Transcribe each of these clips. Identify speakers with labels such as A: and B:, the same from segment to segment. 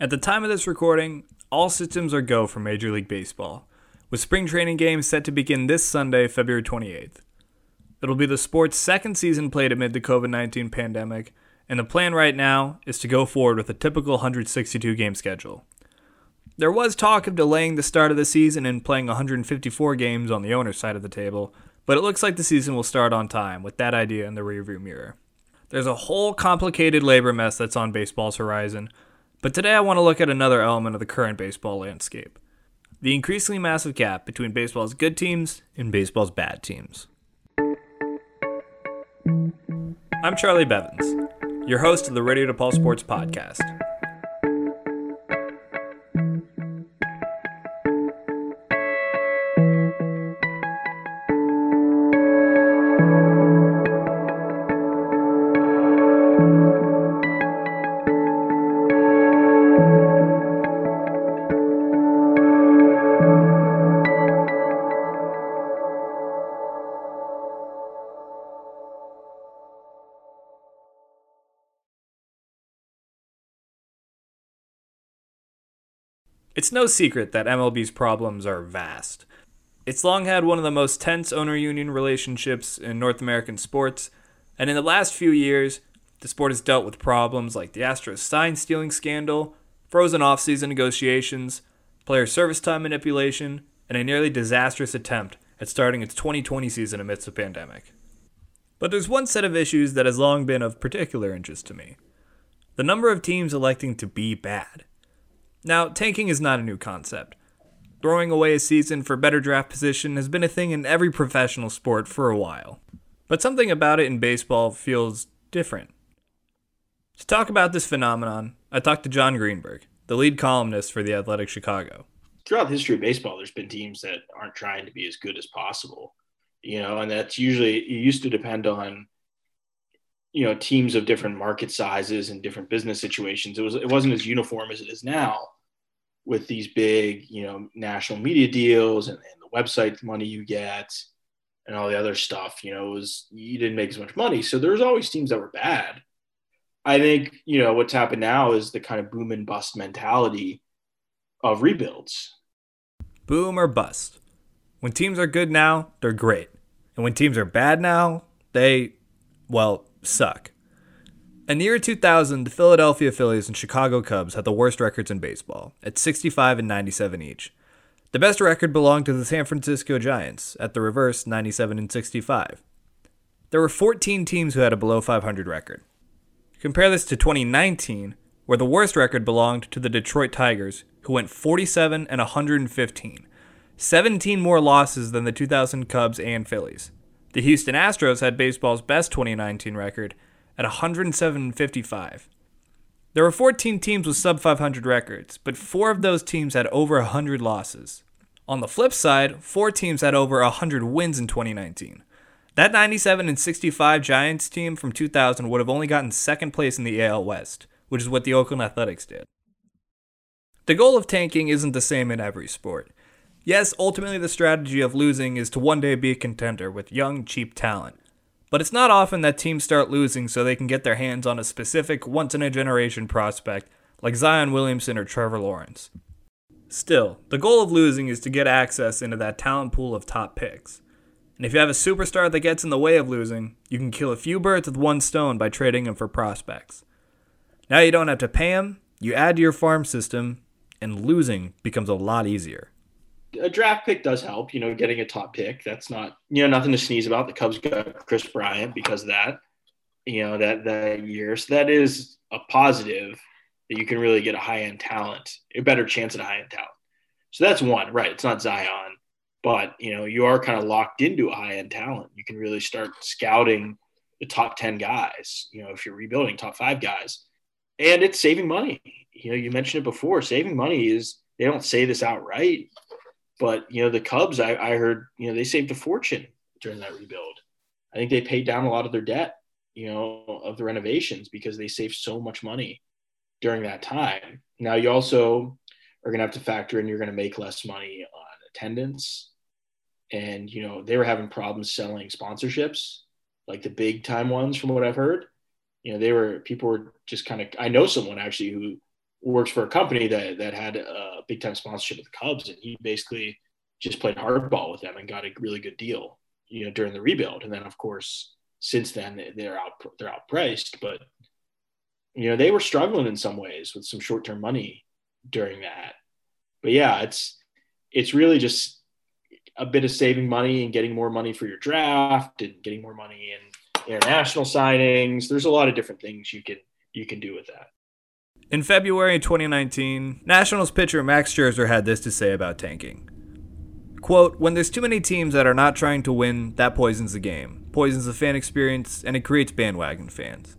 A: At the time of this recording, all systems are go for Major League Baseball, with spring training games set to begin this Sunday, February 28th. It'll be the sport's second season played amid the COVID 19 pandemic, and the plan right now is to go forward with a typical 162 game schedule. There was talk of delaying the start of the season and playing 154 games on the owner's side of the table, but it looks like the season will start on time with that idea in the rearview mirror. There's a whole complicated labor mess that's on baseball's horizon, but today I want to look at another element of the current baseball landscape the increasingly massive gap between baseball's good teams and baseball's bad teams. I'm Charlie Bevins, your host of the Radio to DePaul Sports Podcast. It's no secret that MLB's problems are vast. It's long had one of the most tense owner union relationships in North American sports, and in the last few years, the sport has dealt with problems like the Astros sign stealing scandal, frozen offseason negotiations, player service time manipulation, and a nearly disastrous attempt at starting its 2020 season amidst a pandemic. But there's one set of issues that has long been of particular interest to me the number of teams electing to be bad. Now, tanking is not a new concept. Throwing away a season for better draft position has been a thing in every professional sport for a while. But something about it in baseball feels different. To talk about this phenomenon, I talked to Jon Greenberg, the lead columnist for The Athletic Chicago.
B: Throughout the history of baseball, there's been teams that aren't trying to be as good as possible, you know, and that's usually, it used to depend on you know teams of different market sizes and different business situations. It was it wasn't as uniform as it is now with these big you know national media deals and, and the website money you get and all the other stuff you know it was you didn't make as much money. So there was always teams that were bad. I think you know what's happened now is the kind of boom and bust mentality of rebuilds.
A: Boom or bust. When teams are good now they're great. And when teams are bad now they well suck. In the year 2000, the Philadelphia Phillies and Chicago Cubs had the worst records in baseball, at 65 and 97 each. The best record belonged to the San Francisco Giants, at the reverse, 97 and 65. There were 14 teams who had a below 500 record. Compare this to 2019, where the worst record belonged to the Detroit Tigers, who went 47 and 115, 17 more losses than the 2000 Cubs and Phillies. The Houston Astros had baseball's best 2019 record at 107.55. There were 14 teams with sub 500 records, but four of those teams had over 100 losses. On the flip side, four teams had over 100 wins in 2019. That 97 and 65 Giants team from 2000 would have only gotten second place in the AL West, which is what the Oakland Athletics did. The goal of tanking isn't the same in every sport. Yes, ultimately the strategy of losing is to one day be a contender with young, cheap talent. But it's not often that teams start losing so they can get their hands on a specific once in a generation prospect like Zion Williamson or Trevor Lawrence. Still, the goal of losing is to get access into that talent pool of top picks. And if you have a superstar that gets in the way of losing, you can kill a few birds with one stone by trading him for prospects. Now you don't have to pay him, you add to your farm system, and losing becomes a lot easier
B: a draft pick does help, you know, getting a top pick. That's not, you know, nothing to sneeze about. The Cubs got Kris Bryant because of that, you know, that that year. So that is a positive that you can really get a high end talent, a better chance at a high end talent. So that's one, right? It's not Zion, but you know, you are kind of locked into a high end talent. You can really start scouting the top 10 guys, you know, if you're rebuilding top five guys. And it's saving money. You know, you mentioned it before. Saving money is they don't say this outright, but you know, the Cubs, I, I heard, you know, they saved a fortune during that rebuild. I think they paid down a lot of their debt, you know, of the renovations because they saved so much money during that time. Now you also are going to have to factor in you're going to make less money on attendance. And, you know, they were having problems selling sponsorships, like the big time ones, from what I've heard. You know, they were, people were just kind of, I know someone actually who works for a company that that had a big time sponsorship with the Cubs, and he basically just played hardball with them and got a really good deal, you know, during the rebuild. And then of course, since then they're out they're outpriced, but you know they were struggling in some ways with some short term money during that. But yeah, it's it's really just a bit of saving money and getting more money for your draft and getting more money in international signings. There's a lot of different things you can you can do with that.
A: In February 2019, Nationals pitcher Max Scherzer had this to say about tanking. Quote, when there's too many teams that are not trying to win, that poisons the game, poisons the fan experience, and it creates bandwagon fans.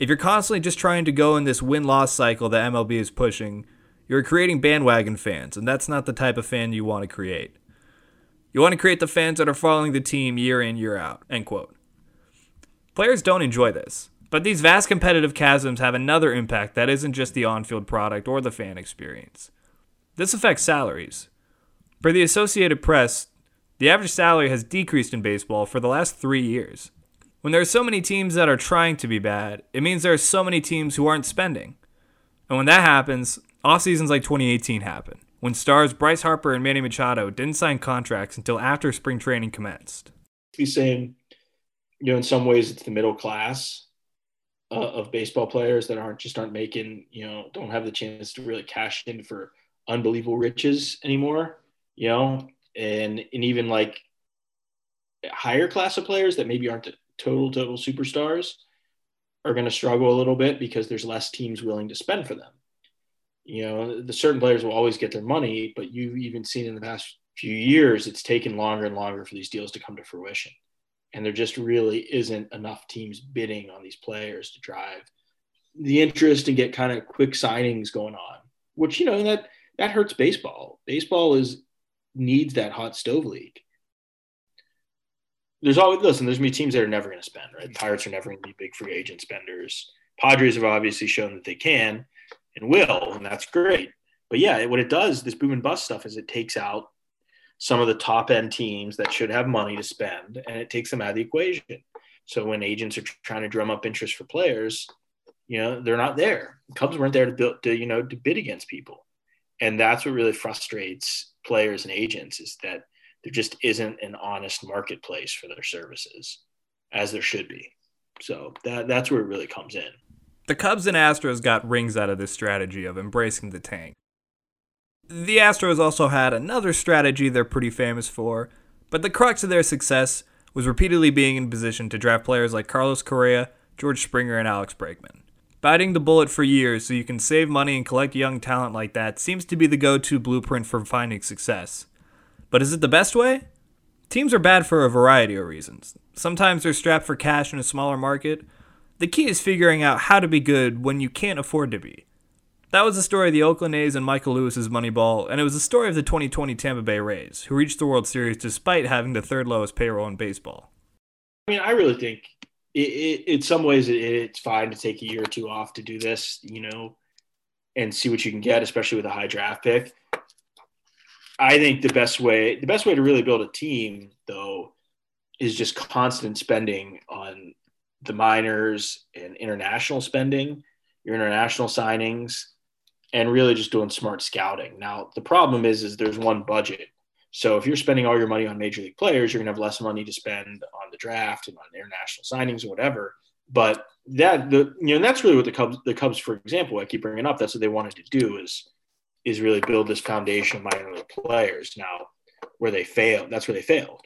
A: If you're constantly just trying to go in this win loss cycle that MLB is pushing, you're creating bandwagon fans, and that's not the type of fan you want to create. You want to create the fans that are following the team year in, year out. End quote. Players don't enjoy this, but these vast competitive chasms have another impact that isn't just the on field product or the fan experience. This affects salaries. For the Associated Press, the average salary has decreased in baseball for the last three years. When there are so many teams that are trying to be bad, it means there are so many teams who aren't spending. And when that happens, off seasons like 2018 happen when stars Bryce Harper and Manny Machado didn't sign contracts until after spring training commenced.
B: He's saying, you know, in some ways it's the middle class Uh, of baseball players that aren't just aren't making, you know, don't have the chance to really cash in for unbelievable riches anymore, you know, and and even like higher class of players that maybe aren't total total superstars are going to struggle a little bit because there's less teams willing to spend for them you know, the certain players will always get their money, but you've even seen in the past few years, it's taken longer and longer for these deals to come to fruition. And there just really isn't enough teams bidding on these players to drive the interest and get kind of quick signings going on, which, you know, that, that hurts baseball. Baseball is needs that hot stove league. There's always, listen, there's to be teams that are never going to spend, right? Pirates are never going to be big free agent spenders. Padres have obviously shown that they can and will, and that's great. But yeah, what it does, this boom and bust stuff, is it takes out some of the top end teams that should have money to spend, and it takes them out of the equation. So when agents are trying to drum up interest for players, you know they're not there. Cubs weren't there to build, to you know, to bid against people, and that's what really frustrates players and agents is that there just isn't an honest marketplace for their services, as there should be. So that that's where it really comes in.
A: The Cubs and Astros got rings out of this strategy of embracing the tank. The Astros also had another strategy they're pretty famous for, but the crux of their success was repeatedly being in position to draft players like Carlos Correa, George Springer, and Alex Bregman. Biting the bullet for years so you can save money and collect young talent like that seems to be the go to blueprint for finding success. But is it the best way? Teams are bad for a variety of reasons. Sometimes they're strapped for cash in a smaller market, the key is figuring out how to be good when you can't afford to be. That was the story of the Oakland A's and Michael Lewis's Moneyball, and it was the story of the 2020 Tampa Bay Rays, who reached the World Series despite having the third lowest payroll in baseball.
B: I mean, I really think it, it, in some ways it, it's fine to take a year or two off to do this, you know, and see what you can get, especially with a high draft pick. I think the best way, the best way to really build a team, though, is just constant spending on the minors and international spending, your international signings, and really just doing smart scouting. Now, the problem is, is there's one budget. So if you're spending all your money on major league players, you're gonna have less money to spend on the draft and on international signings or whatever. But that the you know that's really what the Cubs the Cubs, for example, I keep bringing up. That's what they wanted to do is is really build this foundation of minor league players. Now, where they failed, that's where they failed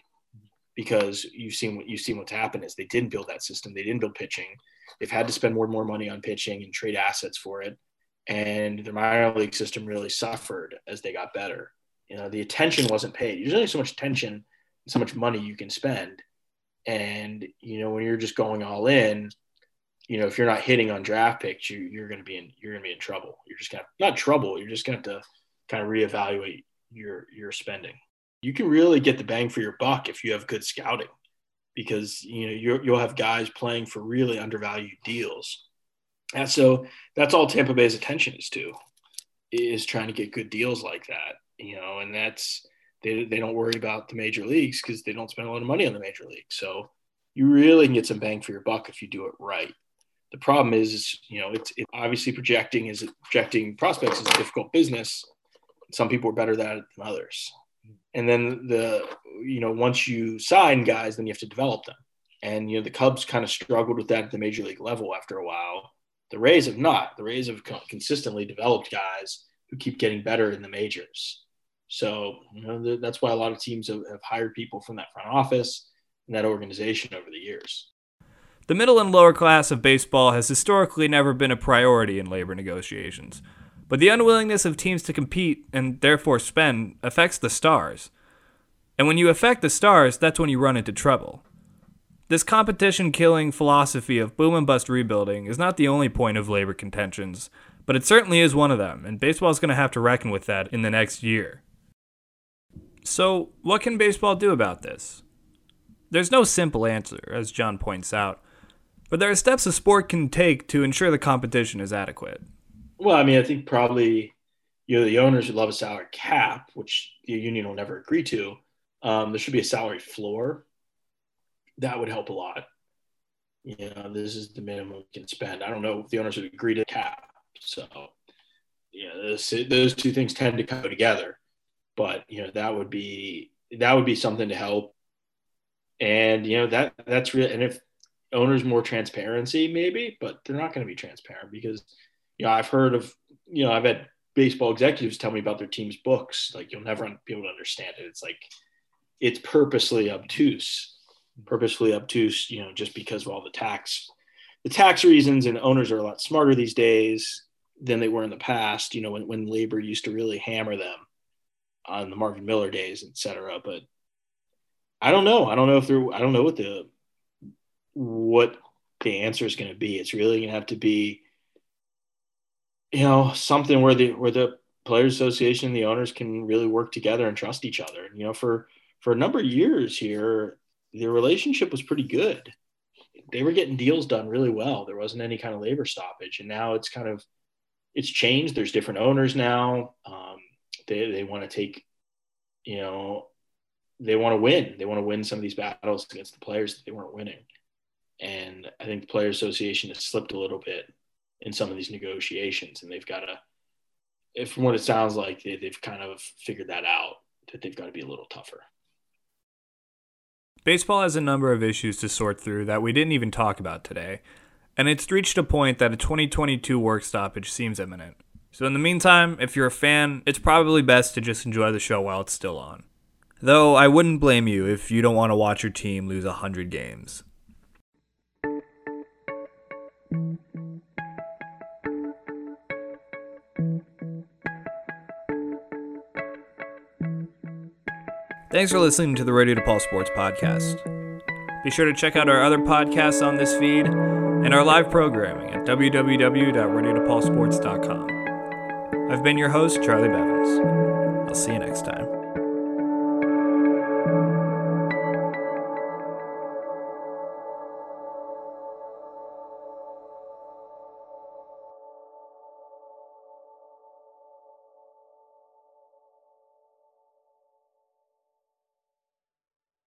B: because you've seen what you've seen what's happened is they didn't build that system. They didn't build pitching. They've had to spend more and more money on pitching and trade assets for it. And the minor league system really suffered as they got better. You know, the attention wasn't paid. There's only so much attention, so much money you can spend. And, you know, when you're just going all in, you know, if you're not hitting on draft picks, you, you're going to be in, you're going to be in trouble. You're just going to, not trouble. You're just going to have to kind of reevaluate your, your spending you can really get the bang for your buck if you have good scouting because you know you will have guys playing for really undervalued deals and so that's all tampa bay's attention is to is trying to get good deals like that you know and that's they, they don't worry about the major leagues because they don't spend a lot of money on the major leagues so you really can get some bang for your buck if you do it right The problem is, you know, it's it obviously projecting is projecting prospects is a difficult business. Some people are better at it than others. And then the, you know, once you sign guys, then you have to develop them. And, you know, the Cubs kind of struggled with that at the major league level after a while. The Rays have not. The Rays have consistently developed guys who keep getting better in the majors. So, you know, that's why a lot of teams have, have hired people from that front office and that organization over the years.
A: The middle and lower class of baseball has historically never been a priority in labor negotiations. But the unwillingness of teams to compete and therefore spend affects the stars. And when you affect the stars, that's when you run into trouble. This competition killing philosophy of boom and bust rebuilding is not the only point of labor contentions, but it certainly is one of them, and baseball is going to have to reckon with that in the next year. So, what can baseball do about this? There's no simple answer, as Jon points out, but there are steps a sport can take to ensure the competition is adequate.
B: Well, I mean, I think probably you know the owners would love a salary cap, which the union will never agree to. Um, there should be a salary floor that would help a lot. You know, this is the minimum we can spend. I don't know if the owners would agree to cap. So, yeah, those, those two things tend to go together. But you know, that would be that would be something to help. And you know that that's real. And if owners more transparency, maybe, but they're not going to be transparent because you know I've heard of you know I've had baseball executives tell me about their team's books. Like you'll never be able to understand it. It's like it's purposely obtuse purposefully obtuse, you know, just because of all the tax, the tax reasons. And owners are a lot smarter these days than they were in the past. You know, when when labor used to really hammer them on the Marvin Miller days, et cetera. But I don't know. I don't know if they're. I don't know what the what the answer is going to be. It's really going to have to be, you know, something where the where the players association and the owners can really work together and trust each other. You know, for for a number of years here, the relationship was pretty good. They were getting deals done really well. There wasn't any kind of labor stoppage, and now it's kind of it's changed. There's different owners now. Um, they they want to take, you know, they want to win. They want to win some of these battles against the players that they weren't winning. And I think the player Association has slipped a little bit in some of these negotiations, and they've got to. From what it sounds like, they, they've kind of figured that out that they've got to be a little tougher.
A: Baseball has a number of issues to sort through that we didn't even talk about today, and it's reached a point that a 2022 work stoppage seems imminent. So, in the meantime, if you're a fan, it's probably best to just enjoy the show while it's still on. Though I wouldn't blame you if you don't want to watch your team lose 100 games. Thanks for listening to the Radio DePaul Sports Podcast. Be sure to check out our other podcasts on this feed and our live programming at www.radiodepaulsports.com. I've been your host, Charlie Bevins. I'll see you next time.